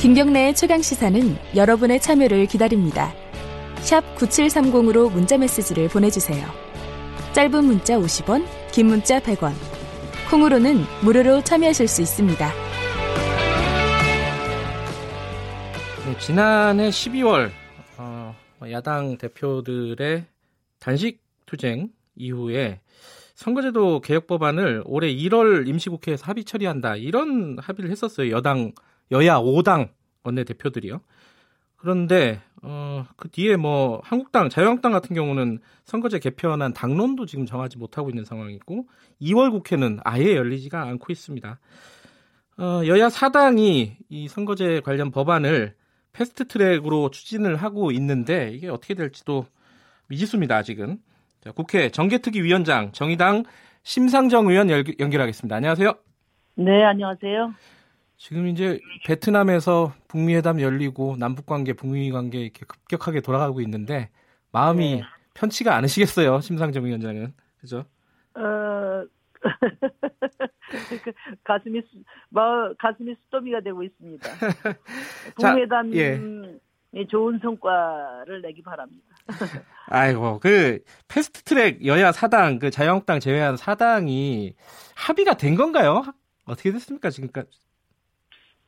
김경래의 최강 시사는 여러분의 참여를 기다립니다. 샵 9730으로 문자 메시지를 보내주세요. 짧은 문자 50원, 긴 문자 100원. 콩으로는 무료로 참여하실 수 있습니다. 네, 지난해 12월 어, 야당 대표들의 단식 투쟁 이후에 선거제도 개혁 법안을 올해 1월 임시국회에서 합의 처리한다 이런 합의를 했었어요. 여당 여야 5당 원내 대표들이요. 그런데 어, 그 뒤에 뭐 한국당, 자유한국당 같은 경우는 선거제 개편안 당론도 지금 정하지 못하고 있는 상황이고 2월 국회는 아예 열리지가 않고 있습니다. 어, 여야 사당이 이 선거제 관련 법안을 패스트트랙으로 추진을 하고 있는데 이게 어떻게 될지도 미지수입니다. 아직은. 자, 국회 정개특위위원장 정의당 심상정 의원 연결하겠습니다. 안녕하세요. 네, 안녕하세요. 지금 이제 베트남에서 북미 회담 열리고 남북 관계, 북미 관계 이렇게 급격하게 돌아가고 있는데 마음이 네. 편치가 않으시겠어요, 심상정 위원장은 그죠? 어, 그 가슴이 뭐 가슴이 수더미가 되고 있습니다. 북회담 예. 좋은 성과를 내기 바랍니다. 아이고 그 패스트트랙 여야 사당 그 자유한국당 제외한 사당이 합의가 된 건가요? 어떻게 됐습니까 지금까지?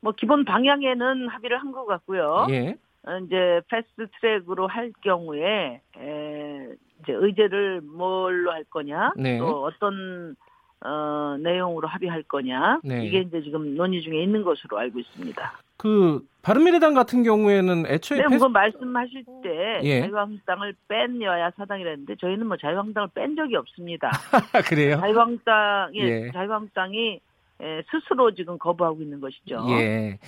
뭐 기본 방향에는 합의를 한 것 같고요. 예. 어, 이제 패스트 트랙으로 할 경우에 에, 이제 의제를 뭘로 할 거냐, 네. 또 어떤 어, 내용으로 합의할 거냐, 네. 이게 이제 지금 논의 중에 있는 것으로 알고 있습니다. 그 바른미래당 같은 경우에는 애초에 네, 패스... 말씀하실 때 예. 자유한국당을 뺀 여야 사당이라는데 저희는 뭐 자유한국당을 뺀 적이 없습니다. 그래요? 자유한국당 예, 예. 자유한국당이 예, 스스로 지금 거부하고 있는 것이죠. 예. 예.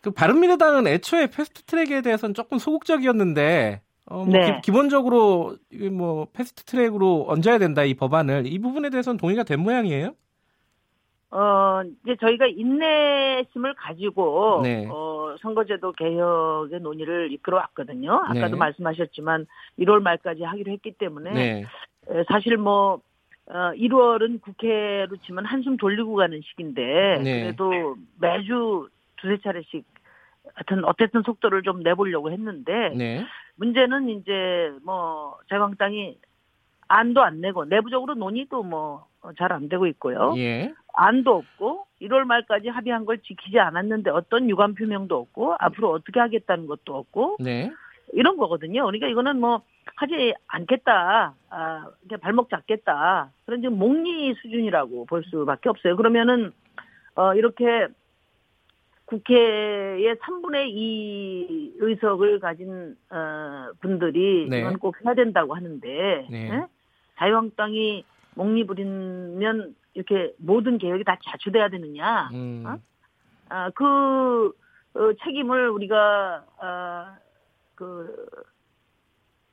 그 바른미래당은 애초에 패스트트랙에 대해서는 조금 소극적이었는데 어, 뭐 네. 기, 본적으로 뭐 패스트트랙으로 얹어야 된다 이 법안을 이 부분에 대해서는 동의가 된 모양이에요? 어 이제 저희가 인내심을 가지고 네. 어 선거제도 개혁의 논의를 이끌어 왔거든요. 아까도 네. 말씀하셨지만 1월 말까지 하기로 했기 때문에 네. 사실 뭐 어, 1월은 국회로 치면 한숨 돌리고 가는 시기인데 네. 그래도 매주 두세 차례씩 하여튼 어쨌든 속도를 좀 내보려고 했는데 네. 문제는 이제 뭐 자유한국당이 안도 안 내고 내부적으로 논의도 뭐 잘 안 되고 있고요. 예. 안도 없고 1월 말까지 합의한 걸 지키지 않았는데 어떤 유감 표명도 없고 앞으로 어떻게 하겠다는 것도 없고 네. 이런 거거든요. 그러니까 이거는 뭐 하지 않겠다, 아, 발목 잡겠다. 그런 지금 목리 수준이라고 볼 수밖에 없어요. 그러면은, 어, 이렇게 국회의 3분의 2 의석을 가진, 어, 분들이 네. 이건 꼭 해야 된다고 하는데, 네. 네? 자유한국당이 목리 부리면 이렇게 모든 개혁이 다 자초돼야 되느냐, 음. 어? 아, 그, 어, 책임을 우리가, 아, 그,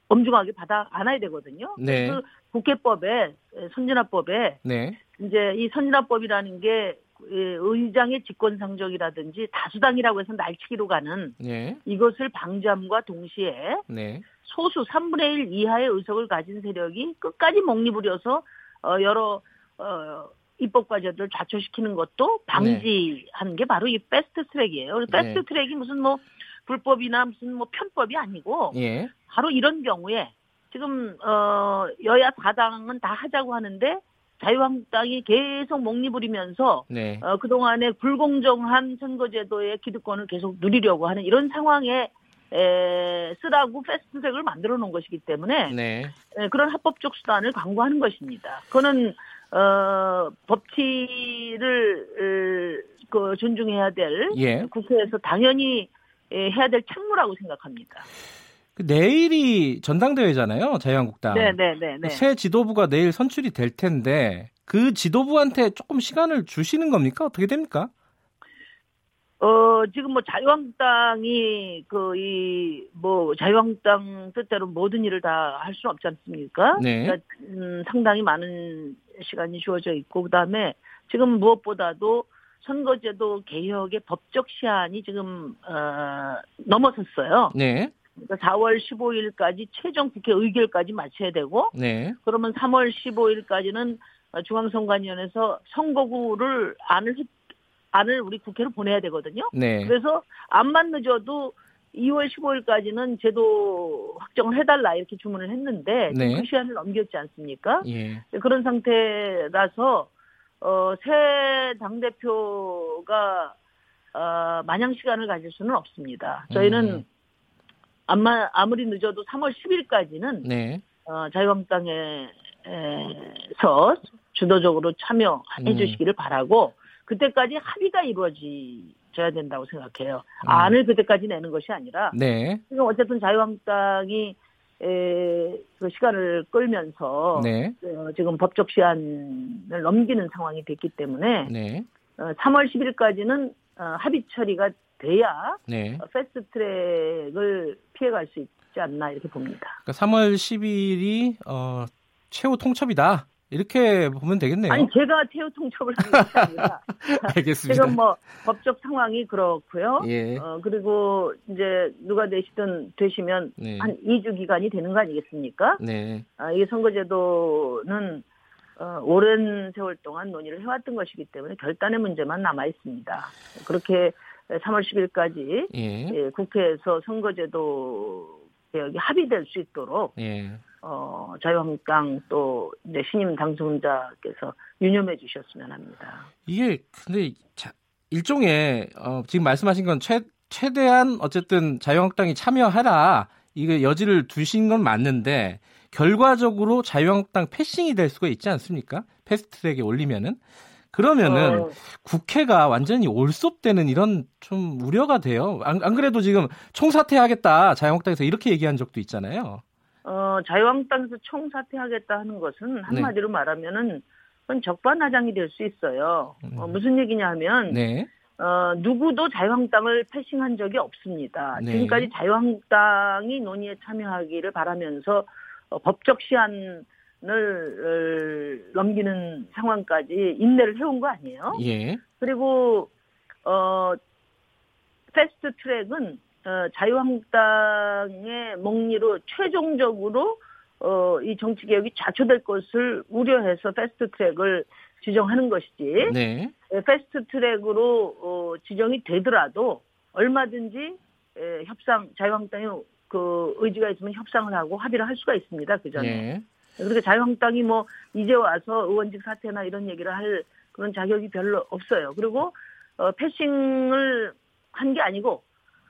엄중하게 받아 안아야 되거든요. 네. 그 국회법에 선진화법에 네. 이제 이 선진화법이라는 게 의장의 직권상정이라든지 다수당이라고 해서 날치기로 가는 네. 이것을 방지함과 동시에 네. 소수 3분의 1 이하의 의석을 가진 세력이 끝까지 목리부려서 어 여러 어 입법 과제들을 좌초시키는 것도 방지하는 네. 게 바로 이 패스트 트랙이에요. 네. 트랙이 무슨 뭐 불법이나 무슨 뭐 편법이 아니고 예. 바로 이런 경우에 지금 어 여야 사당은 다 하자고 하는데 자유한국당이 계속 몽니 부리면서 네. 어, 그동안에 불공정한 선거제도의 기득권을 계속 누리려고 하는 이런 상황에 에, 쓰라고 패스트트랙을 만들어 놓은 것이기 때문에 네. 에, 그런 합법적 수단을 강구하는 것입니다. 그거는 어, 법치를 에, 그 존중해야 될 예. 국회에서 당연히 에, 해야 될 책무라고 생각합니다. 그 내일이 전당대회잖아요, 자유한국당. 네, 네, 네, 네. 새 지도부가 내일 선출이 될 텐데 그 지도부한테 조금 시간을 주시는 겁니까? 어떻게 됩니까? 어, 지금 뭐 자유한국당이 그 이 뭐 자유한국당 뜻대로 모든 일을 다 할 수는 없지 않습니까? 네. 그러니까 음, 상당히 많은 시간이 주어져 있고 그다음에 지금 무엇보다도 선거제도 개혁의 법적 시한이 지금 어, 넘어섰어요. 네. 그러니까 4월 15일까지 최종 국회 의결까지 마쳐야 되고 네. 그러면 3월 15일까지는 중앙선관위원회에서 선거구를 안을 안을 우리 국회로 보내야 되거든요. 네. 그래서 안만 늦어도 2월 15일까지는 제도 확정을 해달라 이렇게 주문을 했는데 네. 그 시간을 넘겼지 않습니까? 예. 그런 상태라서 어, 새 당대표가 어, 마냥 시간을 가질 수는 없습니다. 저희는 음. 아마 아무리 늦어도 3월 10일까지는 네. 어, 자유한국당에서 주도적으로 참여해 음. 주시기를 바라고 그때까지 합의가 이루어져야 된다고 생각해요. 음. 안을 그때까지 내는 것이 아니라 네. 지금 어쨌든 자유한국당이 에, 그 시간을 끌면서 네. 어, 지금 법적 시한을 넘기는 상황이 됐기 때문에 네. 어, 3월 10일까지는 어, 합의 처리가 돼야 네. 어, 패스트 트랙을 피해갈 수 있지 않나 이렇게 봅니다. 그러니까 3월 10일이 어, 최후 통첩이다. 이렇게 보면 되겠네요. 아니 제가 태우 통첩을 하는 것이 아니라 알겠습니다. 지금 뭐 법적 상황이 그렇고요. 예. 어, 그리고 이제 누가 되시든 되시면 네. 한 2주 기간이 되는 거 아니겠습니까? 네. 아, 이 선거제도는 어, 오랜 세월 동안 논의를 해왔던 것이기 때문에 결단의 문제만 남아 있습니다. 그렇게 3월 10일까지 예. 예, 국회에서 선거제도 개혁이 합의될 수 있도록 예. 어, 자유한국당 또 이제 신임 당선자께서 유념해 주셨으면 합니다. 이게 근데 자, 일종의 어, 지금 말씀하신 건 최, 최대한 어쨌든 자유한국당이 참여하라 이게 여지를 두신 건 맞는데 결과적으로 자유한국당 패싱이 될 수가 있지 않습니까? 패스트트랙에 올리면은 그러면은 어. 국회가 완전히 올쏙되는 이런 좀 우려가 돼요. 안, 안 그래도 지금 총사퇴하겠다 자유한국당에서 이렇게 얘기한 적도 있잖아요. 어, 자유한국당에서 총사퇴하겠다 하는 것은 네. 한마디로 네. 말하면은 그건 적반하장이 될 수 있어요. 어, 음. 무슨 얘기냐 하면 네. 어, 누구도 자유한국당을 패싱한 적이 없습니다. 네. 지금까지 자유한국당이 논의에 참여하기를 바라면서 어, 법적 시한 을 어, 넘기는 상황까지 인내를 해온 거 아니에요? 예. 그리고 어 패스트 트랙은 어, 자유한국당의 몽니로 최종적으로 어, 이 정치 개혁이 좌초될 것을 우려해서 패스트 트랙을 지정하는 것이지. 네. 에, 패스트 트랙으로 어, 지정이 되더라도 얼마든지 에, 협상 자유한국당이 그 의지가 있으면 협상을 하고 합의를 할 수가 있습니다. 그 전에. 네. 그러니까 자유한국당이 뭐 이제 와서 의원직 사퇴나 이런 얘기를 할 그런 자격이 별로 없어요. 그리고 어, 패싱을 한 게 아니고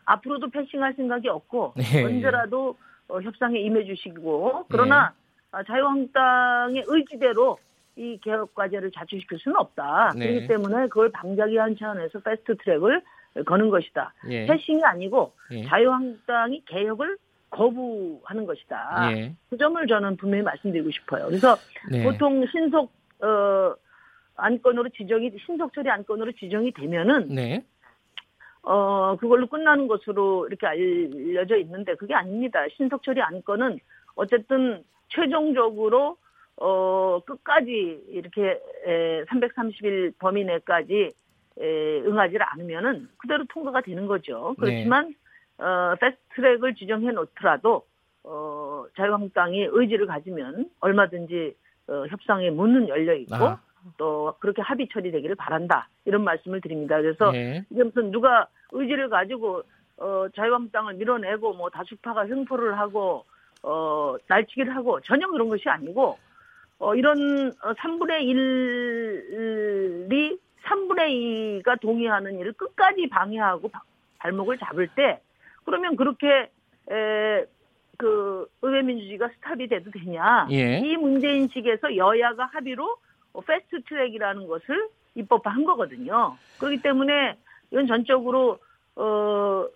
앞으로도 패싱할 생각이 없고 네. 언제라도 어, 협상에 임해주시고 그러나 네. 자유한국당의 의지대로 이 개혁 과제를 자초시킬 수는 없다. 네. 그렇기 때문에 그걸 방자기 한 차원에서 패스트 트랙을 거는 것이다. 예. 패싱이 아니고 예. 자유한국당이 개혁을 거부하는 것이다. 예. 그 점을 저는 분명히 말씀드리고 싶어요. 그래서 네. 보통 신속 어 안건으로 지정이 신속 처리 안건으로 지정이 되면은 네. 어, 그걸로 끝나는 것으로 이렇게 알려져 있는데 그게 아닙니다. 신속 처리 안건은 어쨌든 최종적으로 어, 끝까지 이렇게 에, 330일 범위 내까지 에, 응하지 않으면은 그대로 통과가 되는 거죠. 그렇지만 네. 어, 패스트트랙을 지정해 놓더라도 어, 자유한국당이 의지를 가지면 얼마든지 어, 협상의 문은 열려 있고 아. 또 그렇게 합의 처리되기를 바란다 이런 말씀을 드립니다. 그래서 네. 이게 무슨 누가 의지를 가지고 어, 자유한국당을 밀어내고 뭐 다수파가 횡포를 하고 어, 날치기를 하고 전혀 그런 것이 아니고 어, 이런 3분의 어, 1이 3분의 2가 동의하는 일을 끝까지 방해하고 발목을 잡을 때 그러면 그렇게 에, 그 의회 민주주의가 stop이 돼도 되냐? 예. 이 문제 인식에서 여야가 합의로 패스트 트랙이라는 것을 입법화한 거거든요. 그렇기 때문에 이건 전적으로 어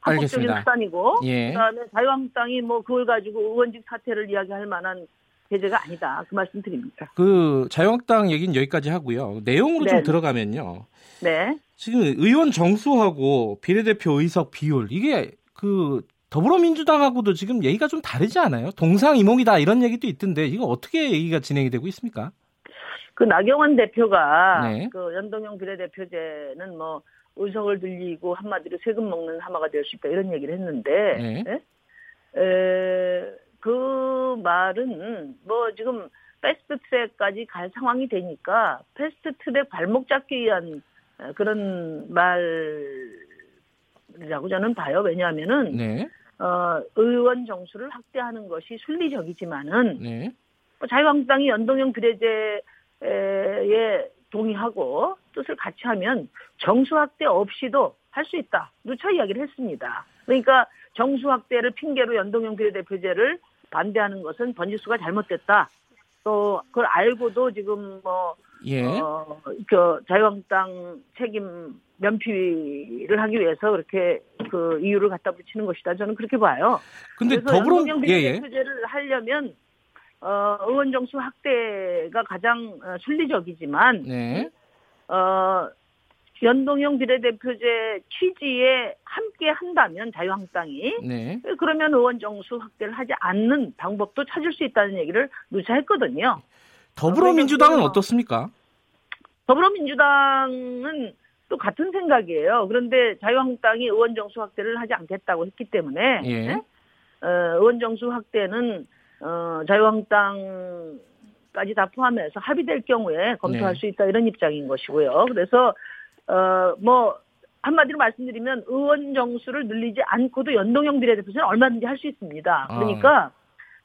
합법적인 수단이고 예. 그다음에 자유한국당이 뭐 그걸 가지고 의원직 사퇴를 이야기할 만한 제재가 아니다. 그 말씀 드립니다. 그 자유한국당 얘기는 여기까지 하고요. 내용으로 네. 좀 들어가면요. 네. 지금 의원 정수하고 비례대표 의석 비율 이게 그 더불어민주당하고도 지금 얘기가 좀 다르지 않아요? 동상이몽이다 이런 얘기도 있던데 이거 어떻게 얘기가 진행이 되고 있습니까? 그 나경원 대표가 네. 그 연동형 비례대표제는 뭐 의석을 들리고 한마디로 세금 먹는 하마가 될 수 있다 이런 얘기를 했는데 네. 네? 에, 그 말은 뭐 지금 패스트 트랙까지 갈 상황이 되니까 패스트 트랙 발목 잡기 위한 그런 말이라고 저는 봐요. 왜냐하면은 네. 어, 의원 정수를 확대하는 것이 순리적이지만은 네. 뭐 자유한국당이 연동형 비례제에 동의하고 뜻을 같이 하면 정수 확대 없이도 할 수 있다. 누차 이야기를 했습니다. 그러니까 정수 확대를 핑계로 연동형 비례대표제를 반대하는 것은 번지수가 잘못됐다. 또 그걸 알고도 지금 뭐 예. 어, 그 자유한국당 책임 면피를 하기 위해서 그렇게 그 이유를 갖다 붙이는 것이다. 저는 그렇게 봐요. 근데 더불어민주당 예, 예. 제를 하려면 어, 의원 정수 확대가 가장 어, 순리적이지만 네. 어, 연동형 비례대표제 취지에 함께 한다면 자유한국당이 네. 그러면 의원 정수 확대를 하지 않는 방법도 찾을 수 있다는 얘기를 누차 했거든요. 더불어민주당은 어떻습니까? 더불어민주당은 또 같은 생각이에요. 그런데 자유한국당이 의원 정수 확대를 하지 않겠다고 했기 때문에 예. 네? 어, 의원 정수 확대는 어, 자유한국당까지 다 포함해서 합의될 경우에 검토할 네. 수 있다 이런 입장인 것이고요. 그래서 어, 뭐 한마디로 말씀드리면 의원 정수를 늘리지 않고도 연동형 비례대표제는 얼마든지 할 수 있습니다. 아. 그러니까 아.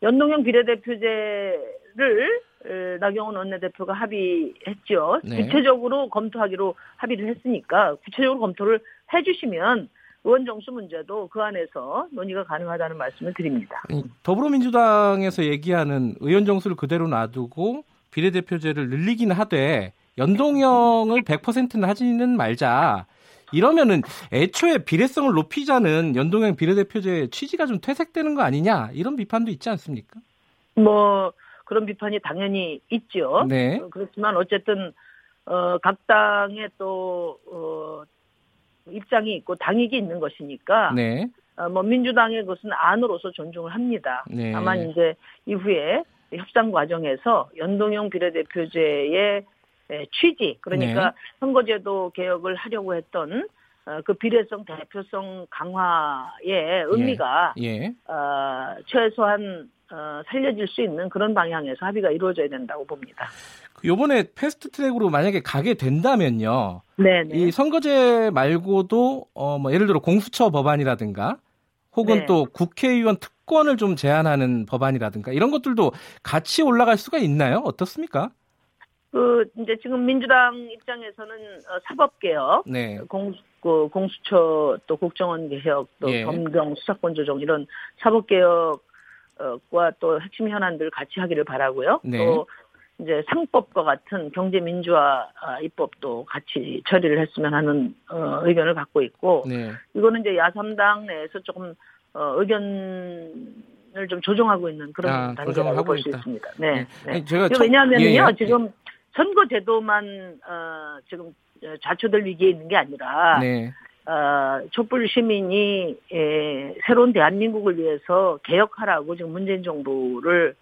연동형 비례대표제 를 나경원 원내대표가 합의했죠. 네. 구체적으로 검토하기로 합의를 했으니까 구체적으로 검토를 해주시면 의원 정수 문제도 그 안에서 논의가 가능하다는 말씀을 드립니다. 더불어민주당에서 얘기하는 의원 정수를 그대로 놔두고 비례대표제를 늘리긴 하되 연동형을 100%는 하지는 말자. 이러면은 애초에 비례성을 높이자는 연동형 비례대표제 취지가 좀 퇴색되는 거 아니냐 이런 비판도 있지 않습니까? 뭐 그런 비판이 당연히 있죠. 네. 그렇지만 어쨌든 어, 각 당의 또 어, 입장이 있고 당익이 있는 것이니까 네. 어, 뭐 민주당의 것은 안으로서 존중을 합니다. 네. 다만 이제 이후에 협상 과정에서 연동형 비례대표제의 취지 그러니까 네. 선거제도 개혁을 하려고 했던 어, 그 비례성 대표성 강화의 의미가 예. 예. 어, 최소한 어, 살려질 수 있는 그런 방향에서 합의가 이루어져야 된다고 봅니다. 요번에 패스트 트랙으로 만약에 가게 된다면요. 네네. 이 선거제 말고도 어 뭐 예를 들어 공수처 법안이라든가 혹은 네. 또 국회의원 특권을 좀 제한하는 법안이라든가 이런 것들도 같이 올라갈 수가 있나요? 어떻습니까? 그 이제 지금 민주당 입장에서는 어, 사법 개혁, 네. 공, 그 공수처 또 국정원 개혁, 또 예. 검경 수사권 조정 이런 사법 개혁 과또 핵심 현안들 같이 하기를 바라고요. 네. 또 이제 상법과 같은 경제 민주화 아, 입법도 같이 처리를 했으면 하는 어, 의견을 갖고 있고 네. 이거는 이제 야삼당 내에서 조금 어, 의견을 좀 조정하고 있는 그런 아, 단계라고 볼 수 있습니다. 네. 네. 네. 제가 왜냐하면요 예, 예. 지금 선거제도만 어, 지금 좌초될 위기에 있는 게 아니라 네. 어, 촛불 시민이 에, 새로운 대한민국을 위해서 개혁하라고 지금 문재인 정부를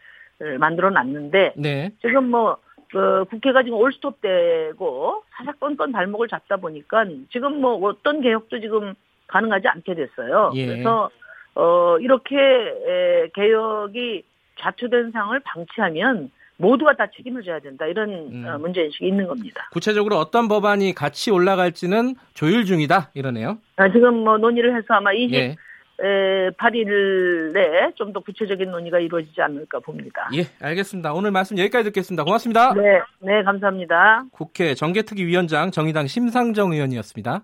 만들어 놨는데 네. 지금 뭐 그 국회가 지금 올스톱 되고 사사건건 발목을 잡다 보니까 지금 뭐 어떤 개혁도 지금 가능하지 않게 됐어요. 예. 그래서 어 이렇게 에, 개혁이 좌초된 상황을 방치하면 모두가 다 책임을 져야 된다 이런 음. 어, 문제 인식이 있는 겁니다. 구체적으로 어떤 법안이 같이 올라갈지는 조율 중이다 이러네요. 아, 지금 뭐 논의를 해서 아마 20 예. 8일에 좀 더 구체적인 논의가 이루어지지 않을까 봅니다. 예, 알겠습니다. 오늘 말씀 여기까지 듣겠습니다. 고맙습니다. 네, 네, 감사합니다. 국회 정개특위 위원장 정의당 심상정 의원이었습니다.